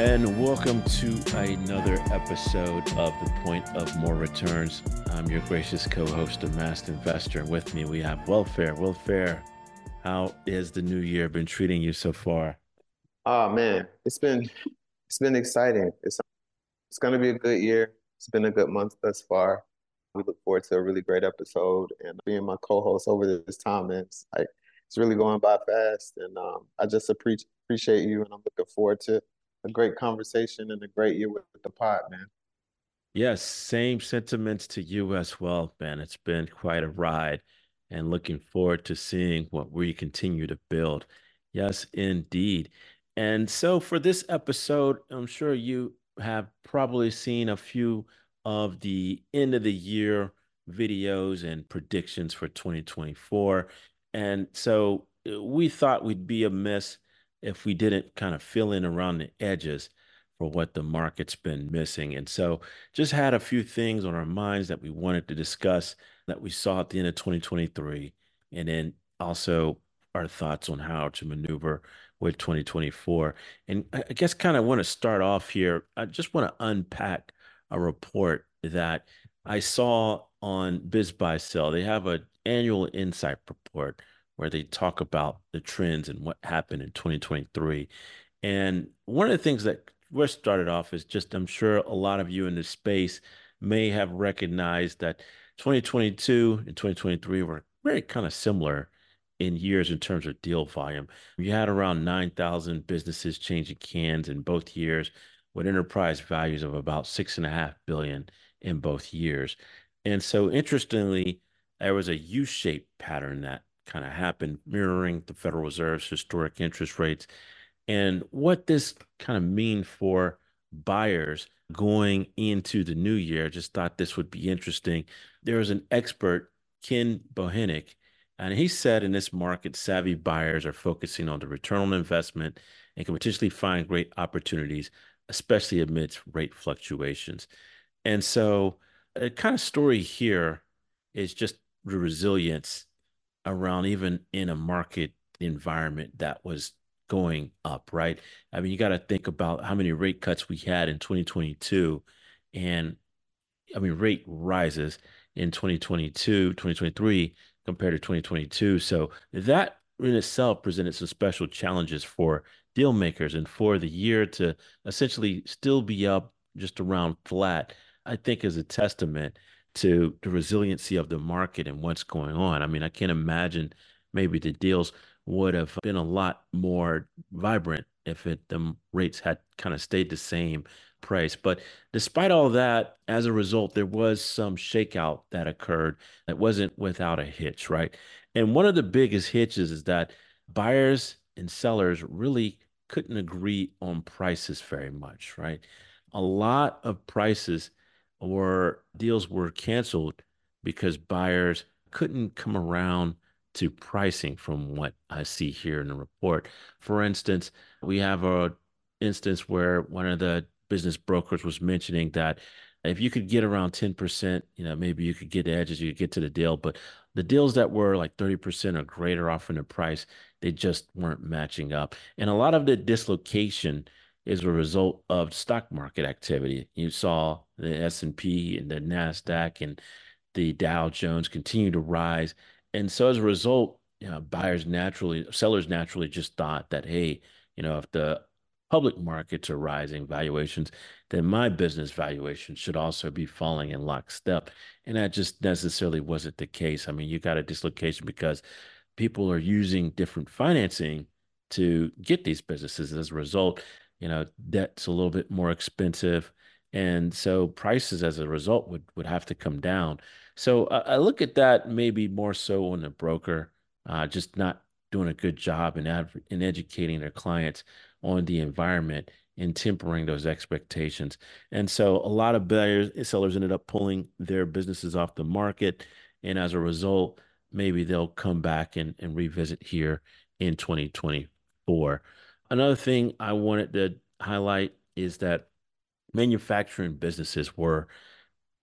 And welcome to another episode of The Point of More Returns. I'm your gracious co-host, Amassed Investor. And with me, we have WEALTHfaire. WEALTHfaire, how is the new year been treating you so far? Oh man, it's been it's been exciting. It's it's gonna be a good year. It's been a good month thus far. We look forward to a really great episode and being my co-host over this time, man. It's like it's really going by fast, and um, I just appreciate appreciate you, and I'm looking forward to a great conversation and a great year with the pod, man. Yes, same sentiments to you as well, Ben. It's been quite a ride, and looking forward to seeing what we continue to build. Yes, indeed. And so for this episode, I'm sure you have probably seen a few of the end of the year videos and predictions for 2024. And so uh, we thought we'd be amiss if we didn't kind of fill in around the edges for what the market's been missing. And so just had a few things on our minds that we wanted to discuss that we saw at the end of 2023. And then also our thoughts on how to maneuver with 2024. And I guess kind of want to start off here. I just want to unpack a report that I saw on BizBuySell. They have an annual insight report where they talk about the trends and what happened in 2023. And one of the things that we started off is just I'm sure a lot of you in this space may have recognized that 2022 and 2023 were very kind of similar in years in terms of deal volume. You had around 9,000 businesses changing hands in both years with enterprise values of about six and a half billion in both years. And so interestingly, there was a U-shaped pattern that kind of happened, mirroring the Federal Reserve's historic interest rates. And what this kind of mean for buyers going into the new year, just thought this would be interesting. There was an expert, Ken Bohinnock, and he said in this market, savvy buyers are focusing on the return on investment and can potentially find great opportunities, especially amidst rate fluctuations. And so, a kind of story here is just the resilience around even in a market environment that was going up, right? I mean, you got to think about how many rate cuts we had in 2022 and I mean rate rises in 2022, 2023 compared to 2022. So that in itself presented some special challenges for deal makers and for the year to essentially still be up just around flat, I think is a testament to the resiliency of the market and what's going on. I mean, I can't imagine maybe the deals would have been a lot more vibrant if it the rates had kind of stayed the same price. But despite all that, as a result, there was some shakeout that occurred that wasn't without a hitch, right? And one of the biggest hitches is that buyers and sellers really couldn't agree on prices very much, right? A lot of prices or deals were canceled because buyers couldn't come around to pricing from what I see here in the report. For instance, we have a instance where one of the business brokers was mentioning that if you could get around 10%, you know, maybe you could get edges, you could get to the deal. But the deals that were like 30% or greater off in the price, they just weren't matching up. And a lot of the dislocation is a result of stock market activity. You saw the S&P and the Nasdaq and the Dow Jones continue to rise. And so as a result, you know, buyers naturally, sellers naturally just thought that, hey, you know, if the public markets are rising valuations, then my business valuation should also be falling in lockstep. And that just necessarily wasn't the case. I mean, you got a dislocation because people are using different financing to get these businesses. As a result, you know, debt's a little bit more expensive. And so prices as a result would, would have to come down. So uh, I look at that maybe more so on the broker, uh, just not doing a good job in, in educating their clients on the environment and tempering those expectations. And so a lot of buyers sellers ended up pulling their businesses off the market. And as a result, maybe they'll come back and, and revisit here in 2024. Another thing I wanted to highlight is that manufacturing businesses were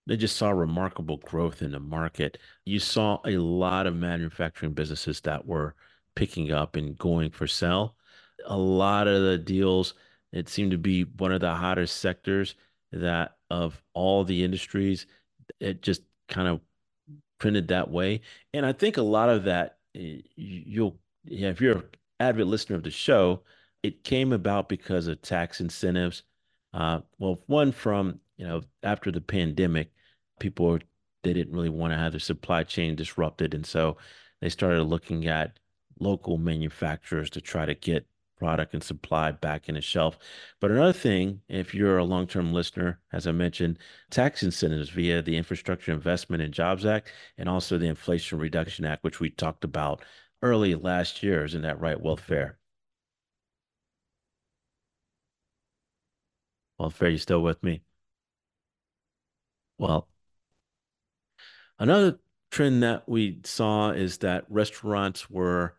they just saw remarkable growth in the market. You saw a lot of manufacturing businesses that were picking up and going for sale a lot of the deals It seemed to be one of the hottest sectors that of all the industries. It just kind of printed that way. And I think a lot of that, eh, you'll, yeah, if you're an avid listener of the show, it came about because of tax incentives. Uh, well, one from, you know, after the pandemic, people they didn't really want to have their supply chain disrupted. And so they started looking at local manufacturers to try to get product and supply back in the shelf. But another thing, if you're a long-term listener, as I mentioned, tax incentives via the Infrastructure Investment and Jobs Act and also the Inflation Reduction Act, which we talked about early last year. Isn't that right, Wealth Fair, you still with me? Well, another trend that we saw is that restaurants were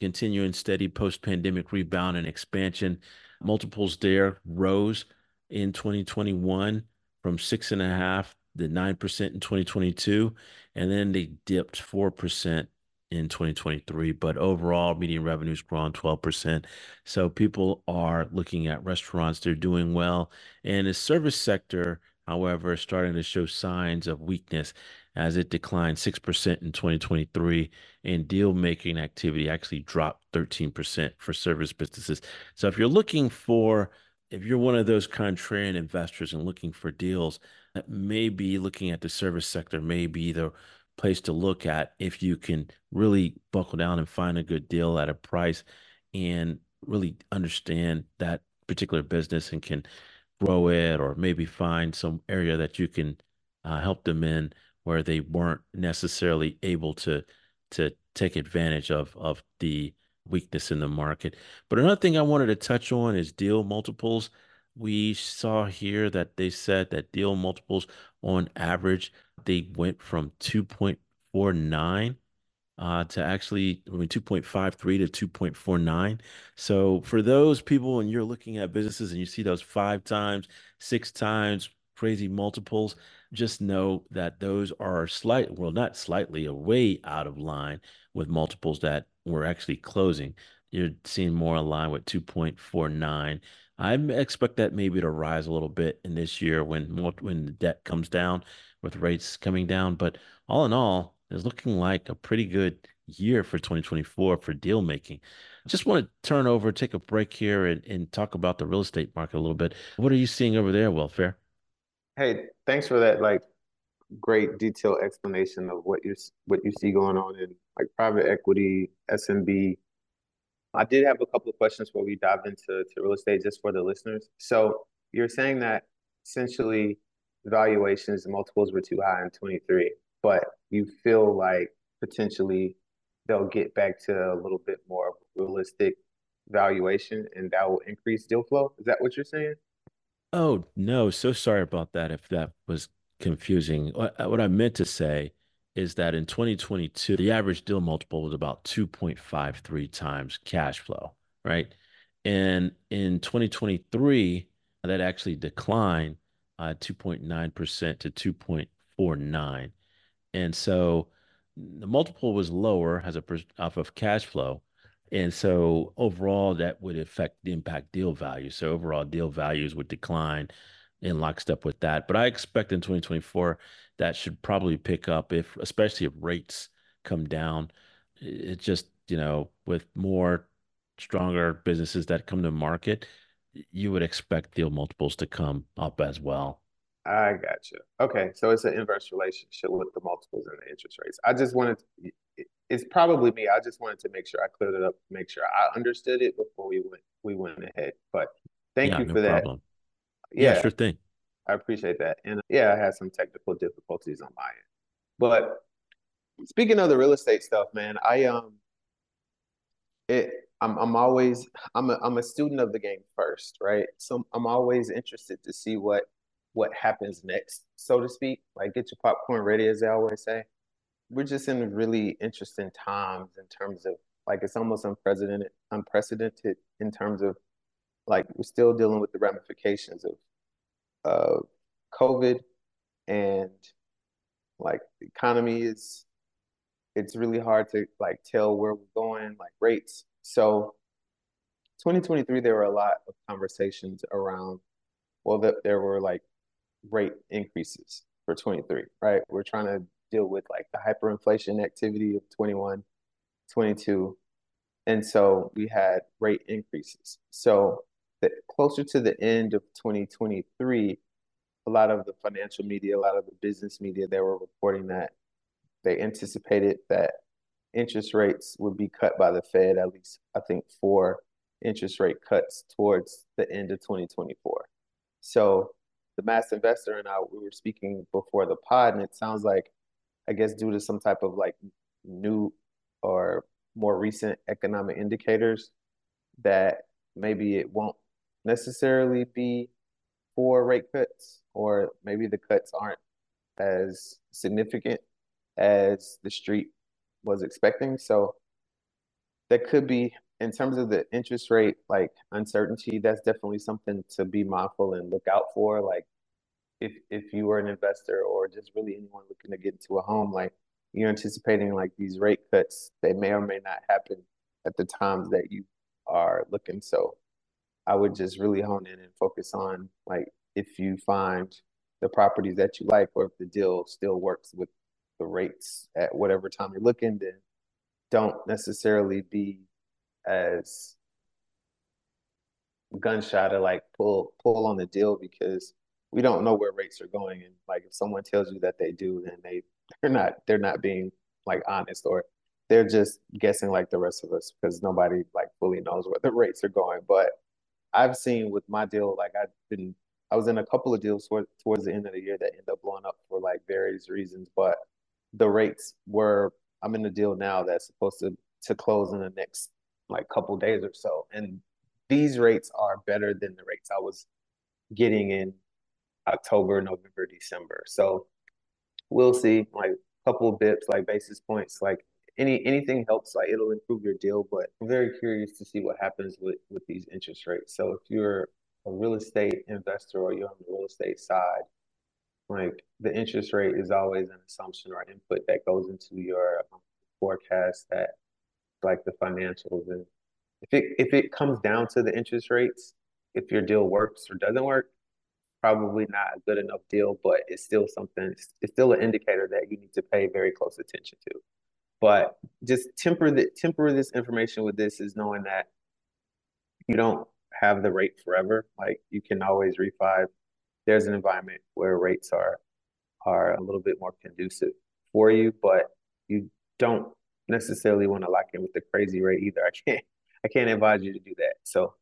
continuing steady post-pandemic rebound and expansion. Multiples there rose in 2021 from 6.5 to 9% in 2022, and then they dipped 4% in 2023. But overall, median revenue's grown 12%. So people are looking at restaurants, they're doing well. And the service sector, however, is starting to show signs of weakness as it declined 6% in 2023, and deal making activity actually dropped 13% for service businesses. So if you're looking for, if you're one of those contrarian investors and looking for deals, that may be looking at the service sector, may be the place to look at if you can really buckle down and find a good deal at a price and really understand that particular business and can grow it or maybe find some area that you can uh, help them in where they weren't necessarily able to to take advantage of of the weakness in the market. But another thing I wanted to touch on is deal multiples. We saw here that they said that deal multiples on average they went from 2.49 uh, to actually, I mean, 2.53 to 2.49. So for those people, when you're looking at businesses and you see those five times, six times crazy multiples, just know that those are slight, well, not slightly, away out of line with multiples that were actually closing. You're seeing more in line with 2.49. I expect that maybe to rise a little bit in this year when when the debt comes down with rates coming down. But all in all, it's looking like a pretty good year for 2024 for deal making. Just want to turn over, take a break here, and, and talk about the real estate market a little bit. What are you seeing over there, WEALTHfaire? Hey, thanks for that like great detailed explanation of what you what you see going on in like private equity, SMB. I did have a couple of questions before we dive into to real estate just for the listeners. So you're saying that essentially valuations and multiples were too high in 23, but you feel like potentially they'll get back to a little bit more realistic valuation and that will increase deal flow. Is that what you're saying? Oh, no. So sorry about that if that was confusing. What, what I meant to say is that in 2022, the average deal multiple was about 2.53 times cash flow, right? And in 2023, that actually declined uh, 2.9% to 2.49. And so the multiple was lower as a off of cash flow, and so overall, that would affect the impact deal value. So overall, deal values would decline in lockstep with that. But I expect in 2024 that should probably pick up if, especially if rates come down. It just, you know, with more stronger businesses that come to market, you would expect deal multiples to come up as well. I got you. Okay, so it's an inverse relationship with the multiples and the interest rates. I just wanted to, it's probably me. I just wanted to make sure I cleared it up, make sure I understood it before we went we went ahead. But thank yeah, you no for that. Yeah, yeah, sure thing. I appreciate that. And yeah, I had some technical difficulties on my end. But speaking of the real estate stuff, man, I um it I'm I'm always I'm a I'm a student of the game first, right? So I'm always interested to see what what happens next, so to speak. Like get your popcorn ready, as they always say we're just in really interesting times in terms of like it's almost unprecedented unprecedented in terms of like we're still dealing with the ramifications of uh COVID and like the economy is it's really hard to like tell where we're going, like rates. So 2023, there were a lot of conversations around, well, that there were like rate increases for 23, right? We're trying to deal with like the hyperinflation activity of 21, 22. And so we had rate increases. So the closer to the end of 2023, a lot of the financial media, a lot of the business media, they were reporting that they anticipated that interest rates would be cut by the Fed, at least I think four interest rate cuts towards the end of 2024. So the Masked Investor and I, we were speaking before the pod, and it sounds like, I guess, due to some type of like new or more recent economic indicators, that maybe it won't necessarily be for rate cuts, or maybe the cuts aren't as significant as the street was expecting. So that could be in terms of the interest rate like uncertainty that's definitely something to be mindful and look out for like if if you were an investor or just really anyone looking to get into a home like you're anticipating like these rate cuts they may or may not happen at the times that you are looking so i would just really hone in and focus on like if you find the properties that you like or if the deal still works with the rates at whatever time you're looking then don't necessarily be as gunshot to like pull pull on the deal because we don't know where rates are going. And like if someone tells you that they do then they they're not they're not being like honest or they're just guessing like the rest of us because nobody like fully knows where the rates are going. But i've seen with my deal like i've been i was in a couple of deals toward, towards the end of the year that end up blowing up for like various reasons but the rates were i'm in a deal now that's supposed to to close in the next like couple days or so. And these rates are better than the rates I was getting in October, November, December. So we'll see like a couple of bips, like basis points, like any anything helps, like it'll improve your deal. But I'm very curious to see what happens with with these interest rates. So if you're a real estate investor or you're on the real estate side, like the interest rate is always an assumption or input that goes into your um, forecast that like the financials and if it if it comes down to the interest rates, if your deal works or doesn't work, probably not a good enough deal, but it's still something it's still an indicator that you need to pay very close attention to. But just temper the temper this information with this is knowing that you don't have the rate forever. Like you can always refi. There's an environment where rates are are a little bit more conducive for you, but you don't necessarily want to lock in with the crazy rate either. I can't I can't advise you to do that. So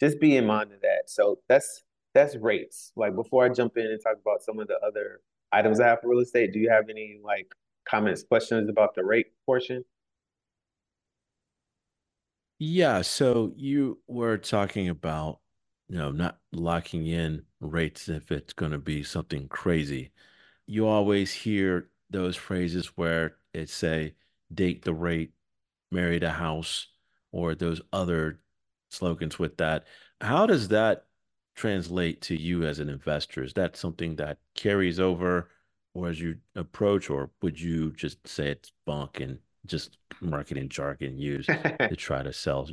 just be in mind of that. So that's that's rates. Like before I jump in and talk about some of the other items I have for real estate, do you have any like comments, questions about the rate portion? Yeah, so you were talking about, you know, not locking in rates if it's going to be something crazy. You always hear those phrases where it say date the rate, marry the house, or those other slogans with that. How does that translate to you as an investor? Is that something that carries over or as you approach, or would you just say it's bunk and just marketing jargon used to try to sell?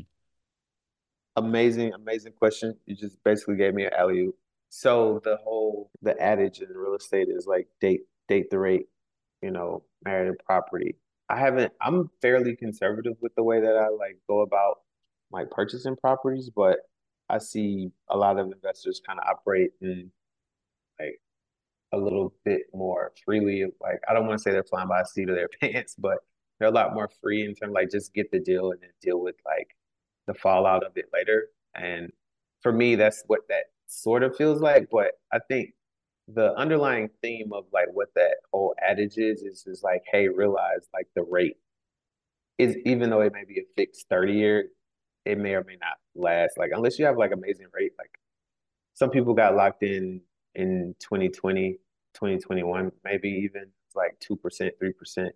Amazing, amazing question. You just basically gave me an alley oop. So the whole the adage in real estate is like date date the rate, you know, marry the property. I haven't. I'm fairly conservative with the way that I like go about like purchasing properties, but I see a lot of investors kind of operate in like a little bit more freely. Like I don't want to say they're flying by the seat of their pants, but they're a lot more free in terms of, like just get the deal and then deal with like the fallout of it later. And for me, that's what that sort of feels like. But I think the underlying theme of like what that whole adage is is is like, hey, realize like the rate is even though it may be a fixed 30 year, it may or may not last. Like unless you have like amazing rate, like some people got locked in in 2020, 2021, maybe even like 2%, 3%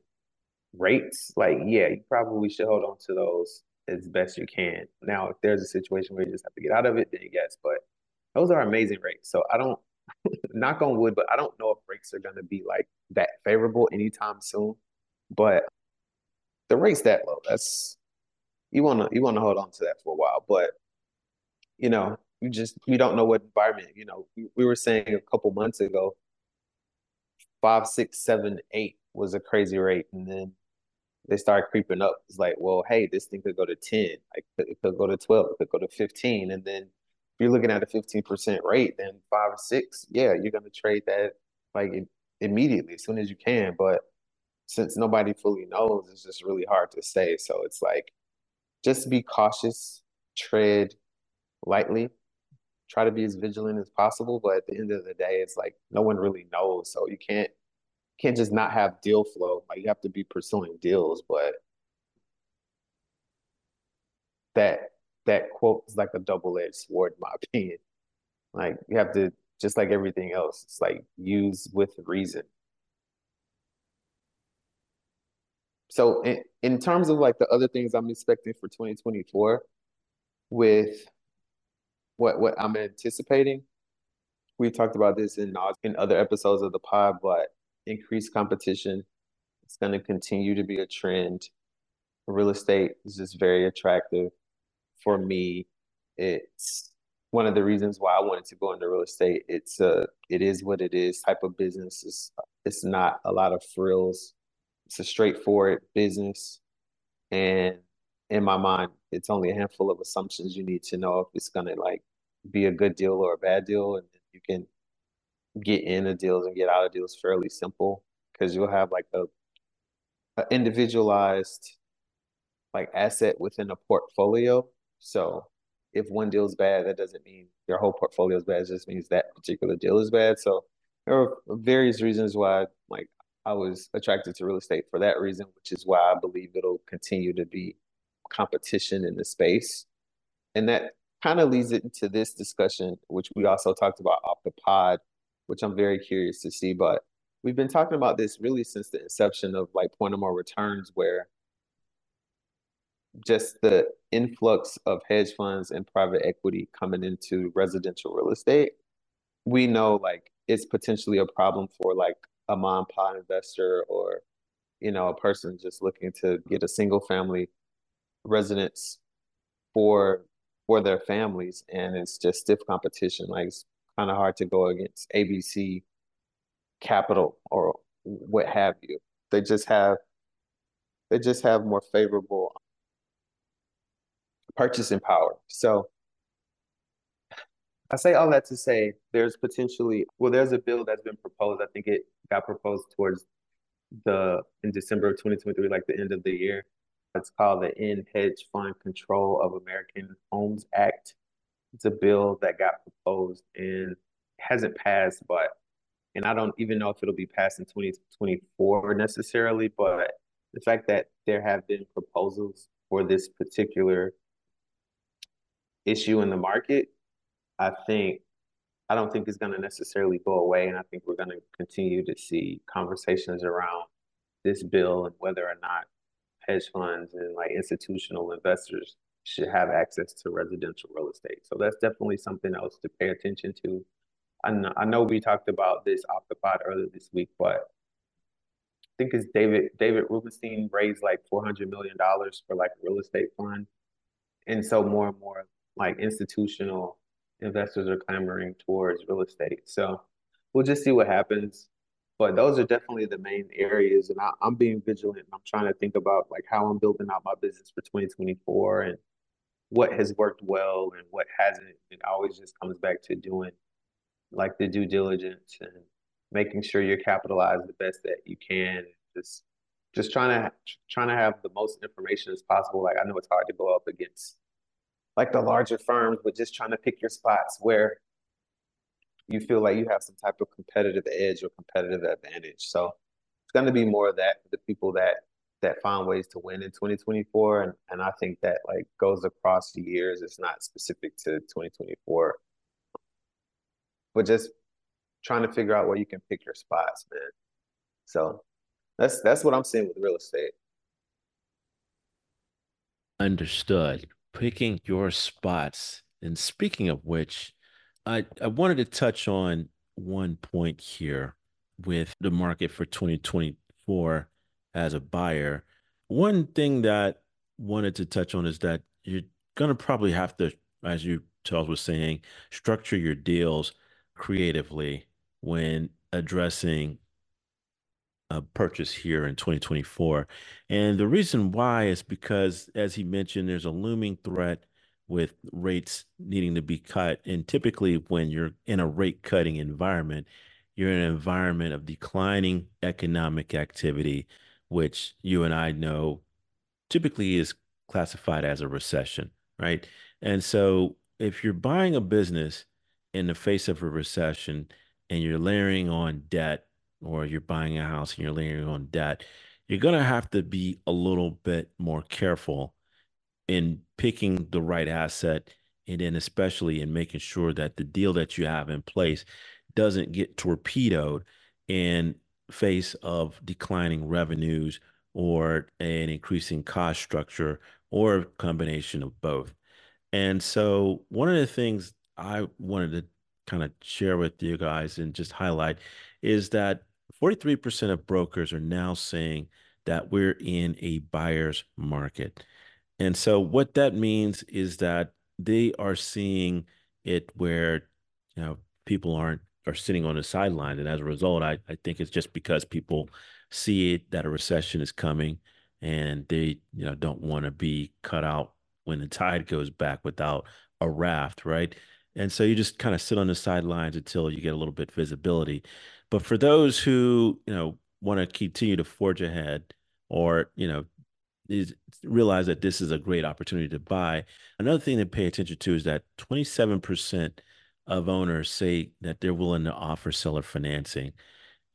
rates. Like, yeah, you probably should hold on to those as best you can. Now, if there's a situation where you just have to get out of it, then yes, but those are amazing rates. So I don't knock on wood, but I don't know if rates are going to be like that favorable anytime soon. But the rates that low, that's you want to you want to hold on to that for a while. But you know, you just we don't know what environment. You know, we, we were saying a couple months ago, five, six, seven, eight was a crazy rate, and then they start creeping up. It's like, well, hey, this thing could go to 10, like it could go to 12, it could go to 15. And then if you're looking at a 15% rate, then five or six, yeah, you're gonna trade that like immediately as soon as you can. But since nobody fully knows, it's just really hard to say. So it's like just be cautious, tread lightly, try to be as vigilant as possible. But at the end of the day, it's like no one really knows. So you can't can't just not have deal flow. Like you have to be pursuing deals, but that that quote is like a double-edged sword, in my opinion. Like you have to just like everything else, it's like use with reason. So in, in terms of like the other things I'm expecting for 2024 with what what I'm anticipating, we talked about this in in other episodes of the pod, but increased competition. It's going to continue to be a trend. Real estate is just very attractive for me. It's one of the reasons why I wanted to go into real estate. It's a it is what it is type of business. It's it's not a lot of frills. It's a straightforward business, and in my mind, it's only a handful of assumptions you need to know if it's gonna like be a good deal or a bad deal, and you can get into deals and get out of deals fairly simple because you'll have like a, a individualized like asset within a portfolio. So if one deal is bad, that doesn't mean your whole portfolio is bad. It just means that particular deal is bad. So there are various reasons why like I was attracted to real estate for that reason, which is why I believe it'll continue to be competition in the space. And that kind of leads it into this discussion, which we also talked about off the pod, which I'm very curious to see. But we've been talking about this really since the inception of like point of more returns, where just the influx of hedge funds and private equity coming into residential real estate, we know like it's potentially a problem for like a mom pot investor or you know a person just looking to get a single family residence for for their families and it's just stiff competition like it's kind of hard to go against ABC Capital or what have you. They just have they just have more favorable purchasing power. So I say all that to say there's potentially well there's a bill that's been proposed. I think it got proposed towards the in December of 2023, like the end of the year. It's called the End Hedge Fund Control of American Homes Act. It's a bill that got proposed and hasn't passed, but and I don't even know if it'll be passed in 2024 necessarily, but the fact that there have been proposals for this particular issue in the market, I think I don't think it's going to necessarily go away, and I think we're going to continue to see conversations around this bill and whether or not hedge funds and like institutional investors should have access to residential real estate. So that's definitely something else to pay attention to. I know, we talked about this off the pod earlier this week, but I think it's David David Rubenstein raised like four hundred million dollars for like a real estate fund, and so more and more like institutional investors are clamoring towards real estate. So we'll just see what happens. But those are definitely the main areas, and I, I'm being vigilant. And I'm trying to think about like how I'm building out my business for 2024 and what has worked well and what hasn't. It always just comes back to doing like the due diligence and making sure you're capitalized the best that you can. Just just trying to trying to have the most information as possible. Like I know it's hard to go up against like the larger firms, but just trying to pick your spots where you feel like you have some type of competitive edge or competitive advantage. So it's going to be more of that the people that that find ways to win in 2024 and, and i think that like goes across the years it's not specific to 2024 but just trying to figure out where you can pick your spots, man. So that's that's what I'm seeing with real estate. Understood. Picking your spots. And speaking of which, I, I wanted to touch on one point here with the market for 2024 as a buyer. One thing that wanted to touch on is that you're going to probably have to as you Charles was saying, structure your deals creatively when addressing a purchase here in 2024. And the reason why is because, as he mentioned, there's a looming threat with rates needing to be cut. And typically, when you're in a rate cutting environment, you're in an environment of declining economic activity, which you and I know typically is classified as a recession, right? And so, if you're buying a business in the face of a recession and you're layering on debt, or you're buying a house and you're layering on debt, you're going to have to be a little bit more careful in picking the right asset and then especially in making sure that the deal that you have in place doesn't get torpedoed in face of declining revenues or an increasing cost structure or a combination of both. And so one of the things I wanted to kind of share with you guys and just highlight is that 43% of brokers are now saying that we're in a buyer's market. And so what that means is that they are seeing it where you know people aren't are sitting on the sideline. And as a result, I, I think it's just because people see it that a recession is coming and they you know don't want to be cut out when the tide goes back without a raft, right? And so you just kind of sit on the sidelines until you get a little bit visibility. But for those who, you know, want to continue to forge ahead or, you know, is realize that this is a great opportunity to buy. Another thing to pay attention to is that 27% of owners say that they're willing to offer seller financing.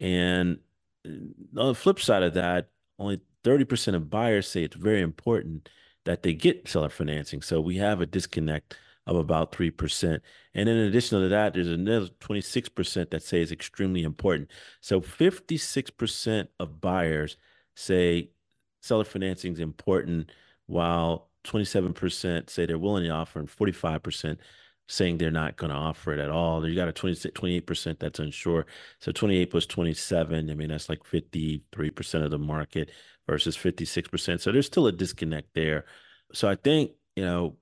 And uh, on the flip side of that, only 30% of buyers say it's very important that they get seller financing. So we have a disconnect of about 3%. And in addition to that, there's another 26% that say it's extremely important. So 56% of buyers say seller financing is important, while 27% say they're willing to offer, and 45% saying they're not going to offer it at all. You got a 20, 28% that's unsure. So 28 plus 27, I mean, that's like 53% of the market versus 56%. So there's still a disconnect there. So I think, you know,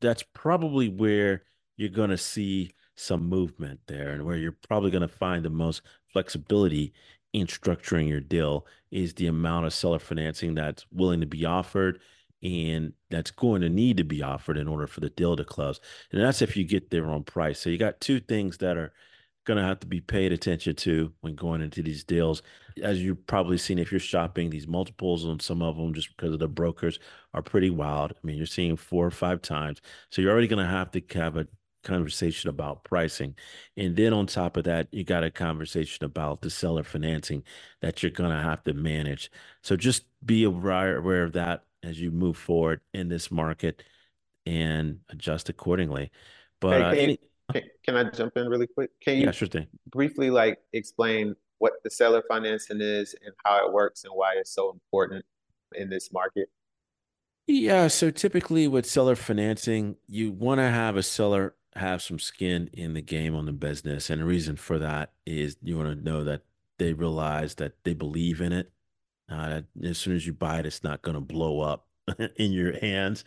that's probably where you're going to see some movement there and where you're probably going to find the most flexibility in structuring your deal is the amount of seller financing that's willing to be offered and that's going to need to be offered in order for the deal to close. And that's if you get their own price. So you got two things that are going to have to be paid attention to when going into these deals. As you've probably seen, if you're shopping, these multiples on some of them, just because of the brokers, are pretty wild. I mean, you're seeing four or five times. So you're already going to have to have a conversation about pricing. And then on top of that, you got a conversation about the seller financing that you're going to have to manage. So just be aware of that as you move forward in this market and adjust accordingly. But Hey, uh, can you any, can, can I jump in really quick? Can yeah, you sure thing. briefly like explain what the seller financing is and how it works and why it's so important in this market? Yeah, so typically with seller financing, you want to have a seller have some skin in the game on the business. And the reason for that is you want to know that they realize that they believe in it. Uh, as soon as you buy it, it's not going to blow up in your hands.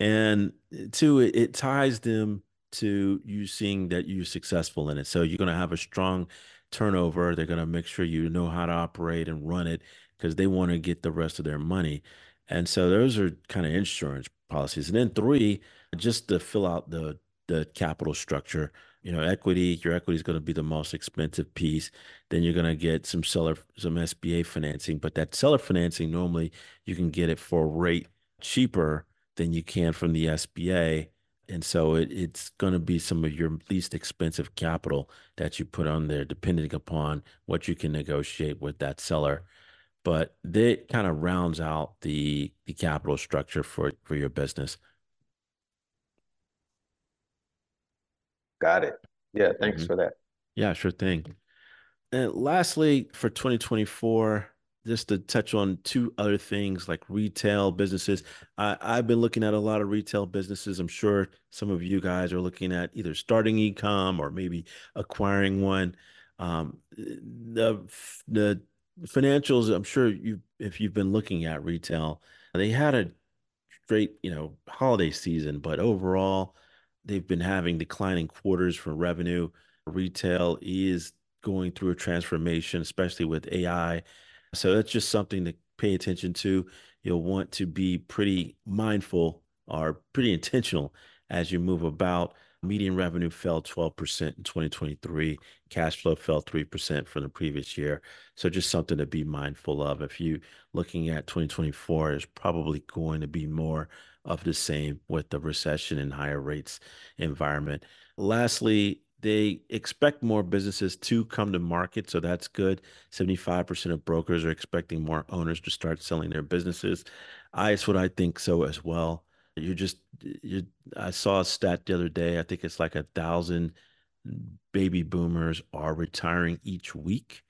And two, it, it ties them to you seeing that you're successful in it. So you're going to have a strong turnover. They're going to make sure you know how to operate and run it because they want to get the rest of their money. And so those are kind of insurance policies. And then three, just to fill out the the capital structure. You know, equity, your equity is going to be the most expensive piece. Then you're going to get some seller, some SBA financing, but that seller financing normally you can get it for a rate cheaper than you can from the SBA. And so it, it's going to be some of your least expensive capital that you put on there, depending upon what you can negotiate with that seller. But that kind of rounds out the the capital structure for for your business. Got it. Yeah, thanks hmm for that. Yeah, sure thing. And lastly, for 2024, just to touch on two other things like retail businesses. I, I've been looking at a lot of retail businesses. I'm sure some of you guys are looking at either starting e-com or maybe acquiring one. Um, the the financials, I'm sure you if you've been looking at retail, they had a great, you know, holiday season, but overall, they've been having declining quarters for revenue. Retail is going through a transformation, especially with AI. So that's just something to pay attention to. You'll want to be pretty mindful or pretty intentional as you move about. Median revenue fell 12% in 2023. Cash flow fell 3% from the previous year. So just something to be mindful of. If you looking at 2024, is probably going to be more of the same with the recession and higher rates environment. Lastly, they expect more businesses to come to market, so that's good. 75% of brokers are expecting more owners to start selling their businesses. I, it's what I think so as well. You just, you, I saw a stat the other day. I think it's like a thousand baby boomers are retiring each week.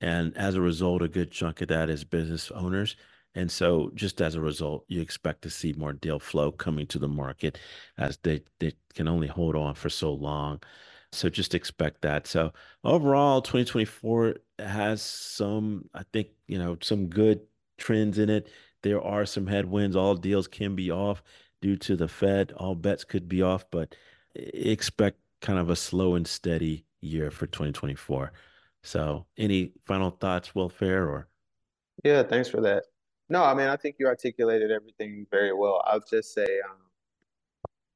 And as a result, a good chunk of that is business owners. And so, just as a result, you expect to see more deal flow coming to the market as they, they can only hold on for so long. So, just expect that. So, overall, 2024 has some, I think, you know, some good trends in it. There are some headwinds. All deals can be off due to the Fed. All bets could be off, but expect kind of a slow and steady year for 2024. So, any final thoughts, WEALTHfaire, or? Yeah, thanks for that. No, I mean, I think you articulated everything very well. I'll just say, um,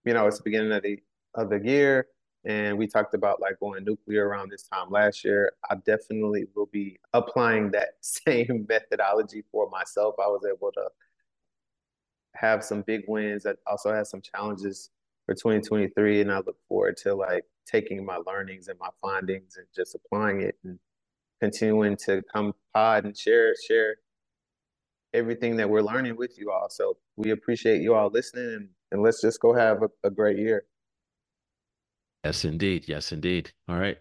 you know, it's the beginning of the of the year, and we talked about like going nuclear around this time last year. I definitely will be applying that same methodology for myself. I was able to have some big wins. I also had some challenges for 2023, and I look forward to like taking my learnings and my findings and just applying it and continuing to come pod and share share everything that we're learning with you all. So we appreciate you all listening and, and let's just go have a, a great year. Yes, indeed. Yes, indeed. All right.